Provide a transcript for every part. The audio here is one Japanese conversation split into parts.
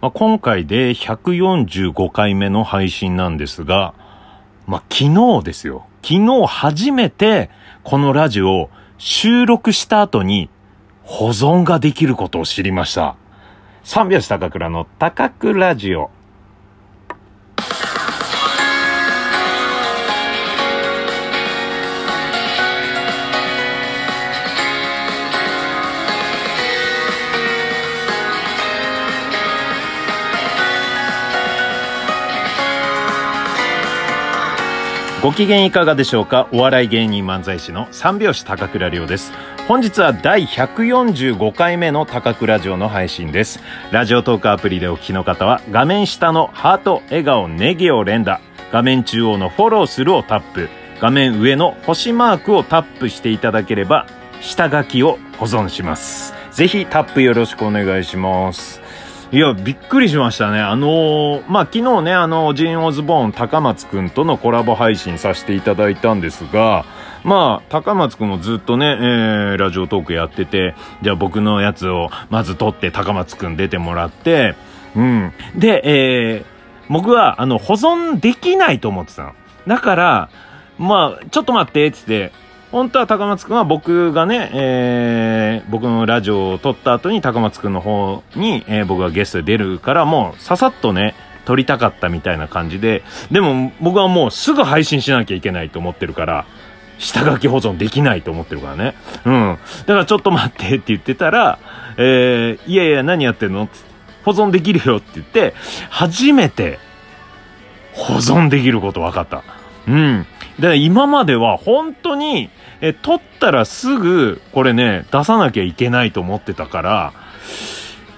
まあ、今回で145回目の配信なんですが、まあ、昨日ですよ。昨日初めてこのラジオ収録した後に保存ができることを知りました。三拍子高倉の高倉ジオ。ご機嫌いかがでしょうか？お笑い芸人漫才師の三拍子高倉涼です。本日は第145回目の高倉城の配信です。ラジオトークアプリでお聞きの方は画面下のハート、笑顔、ネギを連打、画面中央のフォローするをタップ、画面上の星マークをタップしていただければ下書きを保存します。ぜひタップよろしくお願いします。いや、びっくりしましたね。あのー、まあ、昨日ね、あの、ジン・オズボーン高松くんとのコラボ配信させていただいたんですが、まあ、高松くんもずっとね、えー、ラジオトークやってて、じゃあ僕のやつをまず撮って高松くん出てもらって、うん。で、えー、僕は、あの、保存できないと思ってたの。だから、まあ、ちょっと待って、つって、本当は高松くんは僕がね、えー、僕のラジオを撮った後に高松くんの方に、えー、僕がゲストで出るから、もうささっとね、撮りたかったみたいな感じで、でも僕はもうすぐ配信しなきゃいけないと思ってるから、下書き保存できないと思ってるからね。うん。だからちょっと待ってって言ってたら、えー、いやいや何やってんの？って保存できるよって言って、初めて保存できること分かった。うん。で、今までは本当に、え、撮ったらすぐ、これね、出さなきゃいけないと思ってたから、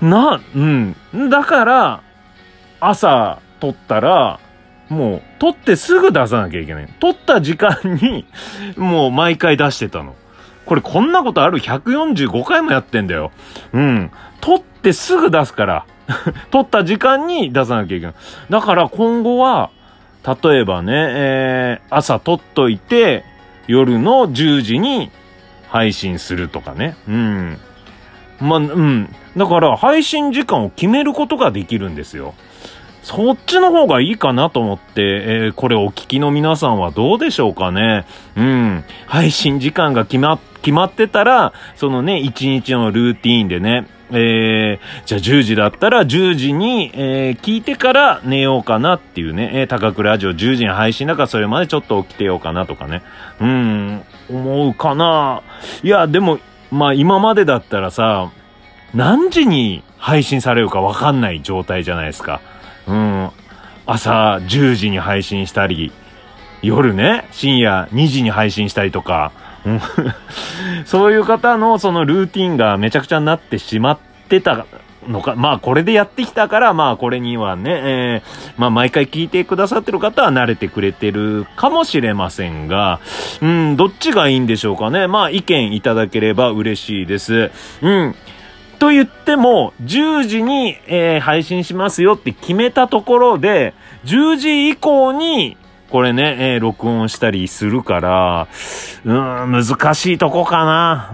な、うん。だから、朝撮ったら、もう、撮ってすぐ出さなきゃいけない。撮った時間に、もう毎回出してたの。これこんなことある ?145 回もやってんだよ。うん。撮ってすぐ出すから。撮った時間に出さなきゃいけない。だから今後は、例えばね、えー、朝撮っといて、夜の10時に配信するとかね。うん。ま、うん。だから配信時間を決めることができるんですよ。そっちの方がいいかなと思って、えー、これお聞きの皆さんはどうでしょうかね。うん。配信時間が決ま、決まってたら、そのね、一日のルーティーンでね、えー、じゃあ10時だったら10時に、えー、聞いてから寝ようかなっていうね、えー、高倉ラジオ10時に配信だからそれまでちょっと起きてようかなとかね。うん、思うかな。いや、でも、まあ今までだったらさ、何時に配信されるかわかんない状態じゃないですか。うん。朝10時に配信したり、夜ね、深夜2時に配信したりとか、そういう方のそのルーティンがめちゃくちゃになってしまってたのか、まあこれでやってきたから、まあこれにはね、えー、まあ毎回聞いてくださってる方は慣れてくれてるかもしれませんが、うん、どっちがいいんでしょうかね。まあ意見いただければ嬉しいです。うん。と言っても、10時に、えー、配信しますよって決めたところで、10時以降にこれね、えー、録音したりするから、うん、難しいとこかな。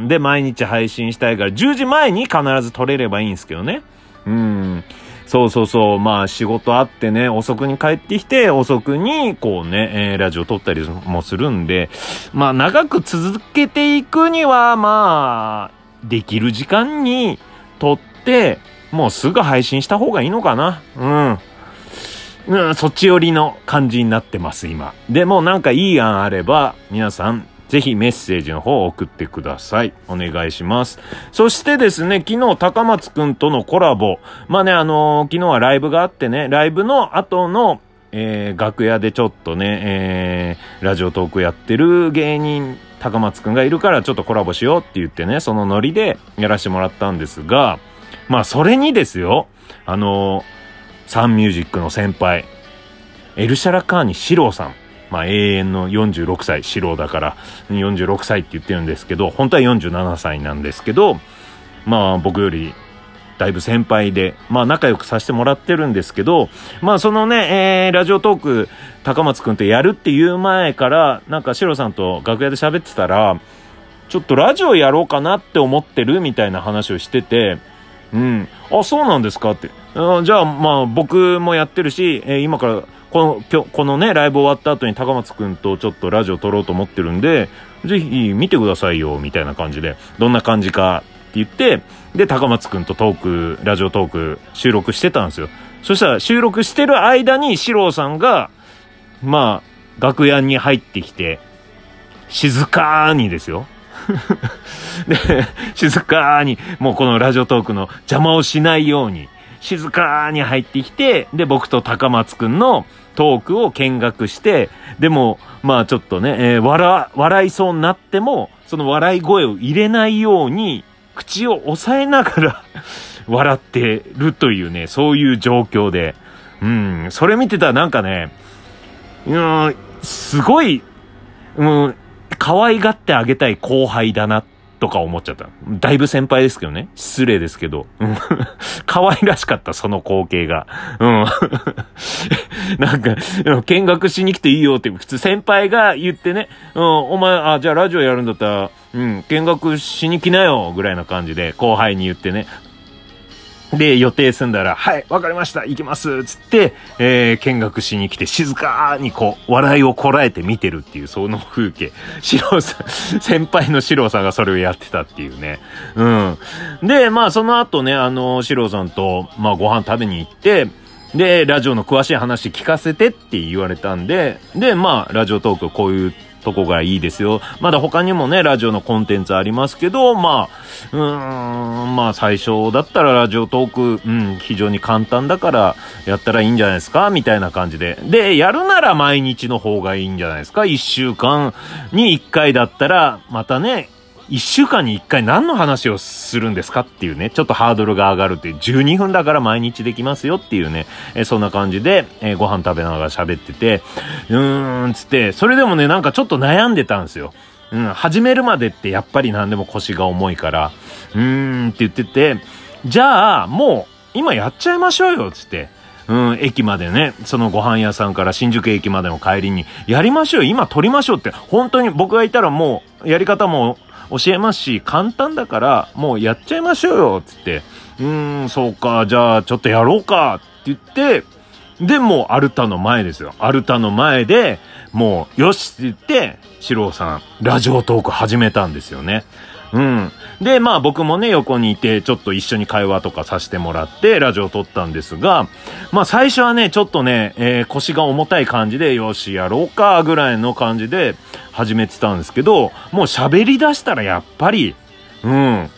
うん。で、毎日配信したいから、10時前に必ず撮れればいいんですけどね。うん。そうそうそう。まあ仕事あってね、遅くに帰ってきて、遅くにこうね、えー、ラジオ撮ったりもするんで、まあ長く続けていくには、まあ、できる時間に撮って、もうすぐ配信した方がいいのかな。うん。うん、そっち寄りの感じになってます、今。でもなんかいい案あれば、皆さん、ぜひメッセージの方を送ってください。お願いします。そしてですね、昨日高松くんとのコラボ。まあね、あのー、昨日はライブがあってね、ライブの後の、えー、楽屋でちょっとね、えー、ラジオトークやってる芸人、高松くんがいるからちょっとコラボしようって言ってね、そのノリでやらせてもらったんですが、まあそれにですよ、あのーサンミュージックの先輩、エルシャラカーニシローさん。まあ永遠の46歳、シローだから46歳って言ってるんですけど、本当は47歳なんですけど、まあ僕よりだいぶ先輩で、まあ仲良くさせてもらってるんですけど、まあそのね、えー、ラジオトーク、高松くんとやるっていう前から、なんかシロさんと楽屋で喋ってたら、ちょっとラジオやろうかなって思ってるみたいな話をしてて、うん。あ、そうなんですか？って。じゃあ、まあ、僕もやってるし、えー、今から、この、今日、このね、ライブ終わった後に高松くんとちょっとラジオ撮ろうと思ってるんで、ぜひ見てくださいよ、みたいな感じで、どんな感じかって言って、で、高松くんとトーク、ラジオトーク収録してたんですよ。そしたら収録してる間に、四郎さんが、まあ、楽屋に入ってきて、静かにですよ。で、静かに、もうこのラジオトークの邪魔をしないように、静かに入ってきて、で、僕と高松くんのトークを見学して、でも、まあちょっとね、えー、笑、笑いそうになっても、その笑い声を入れないように、口を押さえながら 笑ってるというね、そういう状況で、うん、それ見てたらなんかね、うん、すごい、うん、可愛がってあげたい後輩だなとか思っちゃった。だいぶ先輩ですけどね。失礼ですけど。可愛らしかった、その光景が。うん。なんか、見学しに来ていいよって、普通先輩が言ってね、うん、お前、あ、じゃあラジオやるんだったら、うん、見学しに来なよ、ぐらいな感じで、後輩に言ってね、で、予定済んだら、はい、わかりました、行きますつって、えー、見学しに来て、静かにこう、笑いをこらえて見てるっていう、その風景。四郎さん、先輩の四郎さんがそれをやってたっていうね。うん。で、まあ、その後ね、あの、四郎さんと、まあ、ご飯食べに行って、で、ラジオの詳しい話聞かせてって言われたんで、で、まあ、ラジオトークこういうとこがいいですよ。まだ他にもね、ラジオのコンテンツありますけど、まあ、うーん、まあ最初だったらラジオトーク、うん、非常に簡単だからやったらいいんじゃないですかみたいな感じで。で、やるなら毎日の方がいいんじゃないですか一週間に一回だったら、またね、一週間に一回何の話をするんですかっていうね、ちょっとハードルが上がるっていう、12分だから毎日できますよっていうね、えそんな感じで、えー、ご飯食べながら喋ってて、うーん、つって、それでもね、なんかちょっと悩んでたんですよ。うん、始めるまでってやっぱり何でも腰が重いから、うーんって言ってて、じゃあ、もう、今やっちゃいましょうよ、つって。うん、駅までね、そのご飯屋さんから新宿駅までの帰りに、やりましょうよ、今撮りましょうって、本当に僕がいたらもう、やり方も教えますし、簡単だから、もうやっちゃいましょうよ、つって。うーん、そうか、じゃあ、ちょっとやろうか、って言って、で、もう、アルタの前ですよ。アルタの前で、もう、よしって言って、四郎さん、ラジオトーク始めたんですよね。うん。で、まあ僕もね、横にいて、ちょっと一緒に会話とかさせてもらって、ラジオ撮ったんですが、まあ最初はね、ちょっとね、えー、腰が重たい感じで、よし、やろうか、ぐらいの感じで始めてたんですけど、もう喋り出したらやっぱり、うん、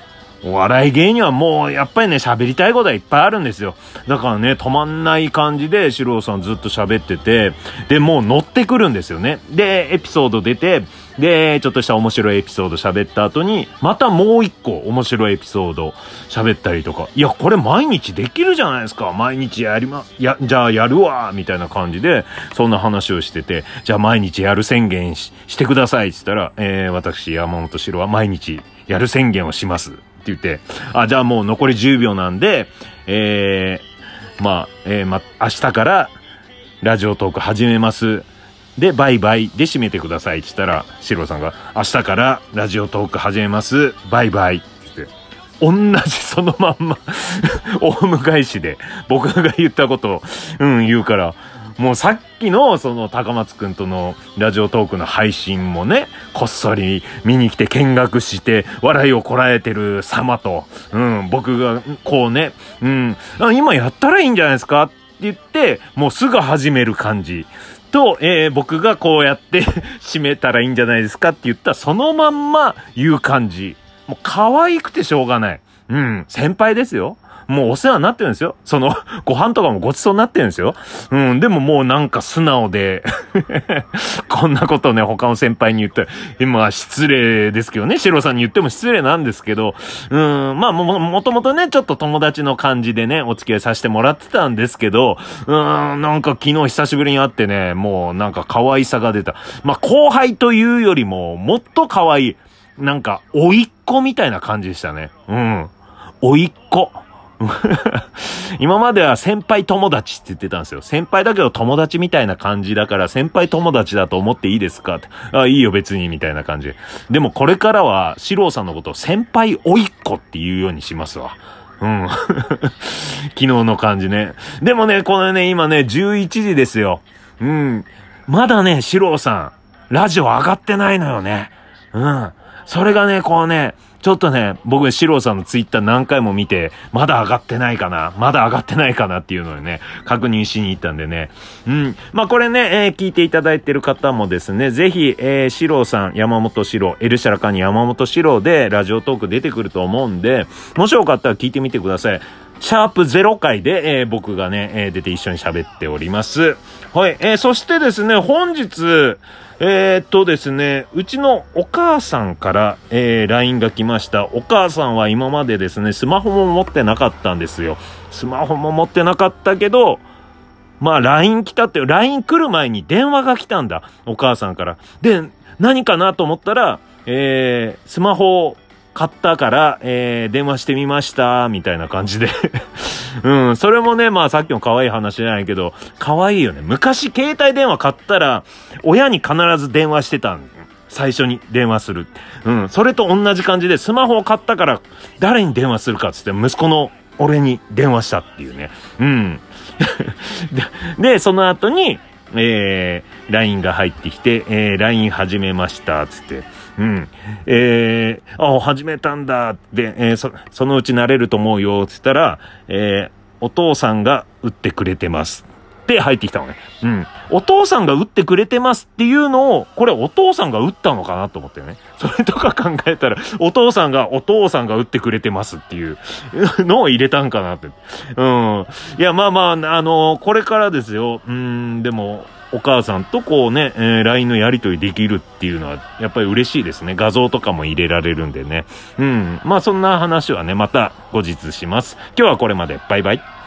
お笑い芸人はもうやっぱりね、喋りたいことはいっぱいあるんですよ。だからね、止まんない感じで、四郎さんずっと喋ってて、で、もう乗ってくるんですよね。で、エピソード出て、で、ちょっとした面白いエピソード喋った後に、またもう一個面白いエピソード喋ったりとか、いや、これ毎日できるじゃないですか。毎日やりま、や、じゃあやるわみたいな感じで、そんな話をしてて、じゃあ毎日やる宣言してくださいって言ったら、えー、私、山本城は毎日やる宣言をします。って言って、あ、じゃあもう残り10秒なんで、えー、まあ、えー、ま、明日からラジオトーク始めます。で、バイバイで締めてくださいって言ったら、シロさんが、明日からラジオトーク始めます。バイバイって言って同じそのまんま オウム返しで、僕が言ったことを、うん、言うから、もうさっきの、その、高松くんとのラジオトークの配信もね、こっそり見に来て見学して、笑いをこらえてる様と、うん、僕が、こうね、うん、今やったらいいんじゃないですかって言って、もうすぐ始める感じ。と、えー、僕がこうやって 締めたらいいんじゃないですかって言ったらそのまんま言う感じ。もう可愛くてしょうがない。うん、先輩ですよ。もうお世話になってるんですよ。その、ご飯とかもごちそうになってるんですよ。うん、でももうなんか素直で こんなことね、他の先輩に言って、今は失礼ですけどね、シロさんに言っても失礼なんですけど、うん、まあも、もともとね、ちょっと友達の感じでね、お付き合いさせてもらってたんですけど、うん、なんか昨日久しぶりに会ってね、もうなんか可愛さが出た。まあ後輩というよりも、もっと可愛い。なんか、おいっ子みたいな感じでしたね。うん。おいっ子。今までは先輩友達って言ってたんですよ。先輩だけど友達みたいな感じだから先輩友達だと思っていいですか？って。あ、いいよ別にみたいな感じで。もこれからは、四郎さんのことを先輩おいっ子って言うようにしますわ。うん。昨日の感じね。でもね、このね、今ね、11時ですよ。うん。まだね、四郎さん、ラジオ上がってないのよね。うん。それがね、こうね、ちょっとね、僕、シローさんのツイッター何回も見て、まだ上がってないかなまだ上がってないかなっていうのをね、確認しに行ったんでね。うん。まあ、これね、えー、聞いていただいてる方もですね、ぜひ、えー、シローさん、山本シロー、エルシャラカに山本シローで、ラジオトーク出てくると思うんで、もしよかったら聞いてみてください。シャープ0回で、えー、僕がね、えー、出て一緒に喋っております。はい。えー、そしてですね、本日、え、っとですね、うちのお母さんから、えー、LINE が来ました。お母さんは今までですね、スマホも持ってなかったんですよ。スマホも持ってなかったけど、まあ LINE 来たって、LINE 来る前に電話が来たんだ。お母さんから。で、何かなと思ったら、えー、スマホを買ったから、えー、電話してみました、みたいな感じで うん、それもね、まあさっきの可愛い話じゃないけど、可愛いよね。昔携帯電話買ったら、親に必ず電話してたん最初に電話する。うん。それと同じ感じで、スマホを買ったから、誰に電話するかっつって、息子の俺に電話したっていうね。うん。で、でその後に、えー、LINE が入ってきて、えー、LINE 始めました、つって。うん。えー、あ、始めたんだって、えー、そ、そのうち慣れると思うよ、つったら、えー、お父さんが打ってくれてます。って入ってきたのね。うん。お父さんが打ってくれてますっていうのを、これお父さんが打ったのかなと思ってね。それとか考えたら、お父さんが、お父さんが打ってくれてますっていうのを入れたんかなって。うん。いや、まあまあ、あの、これからですよ。うん、でも、お母さんとこうね、えー、LINE のやり取りできるっていうのは、やっぱり嬉しいですね。画像とかも入れられるんでね。うん。まあそんな話はね、また後日します。今日はこれまで。バイバイ。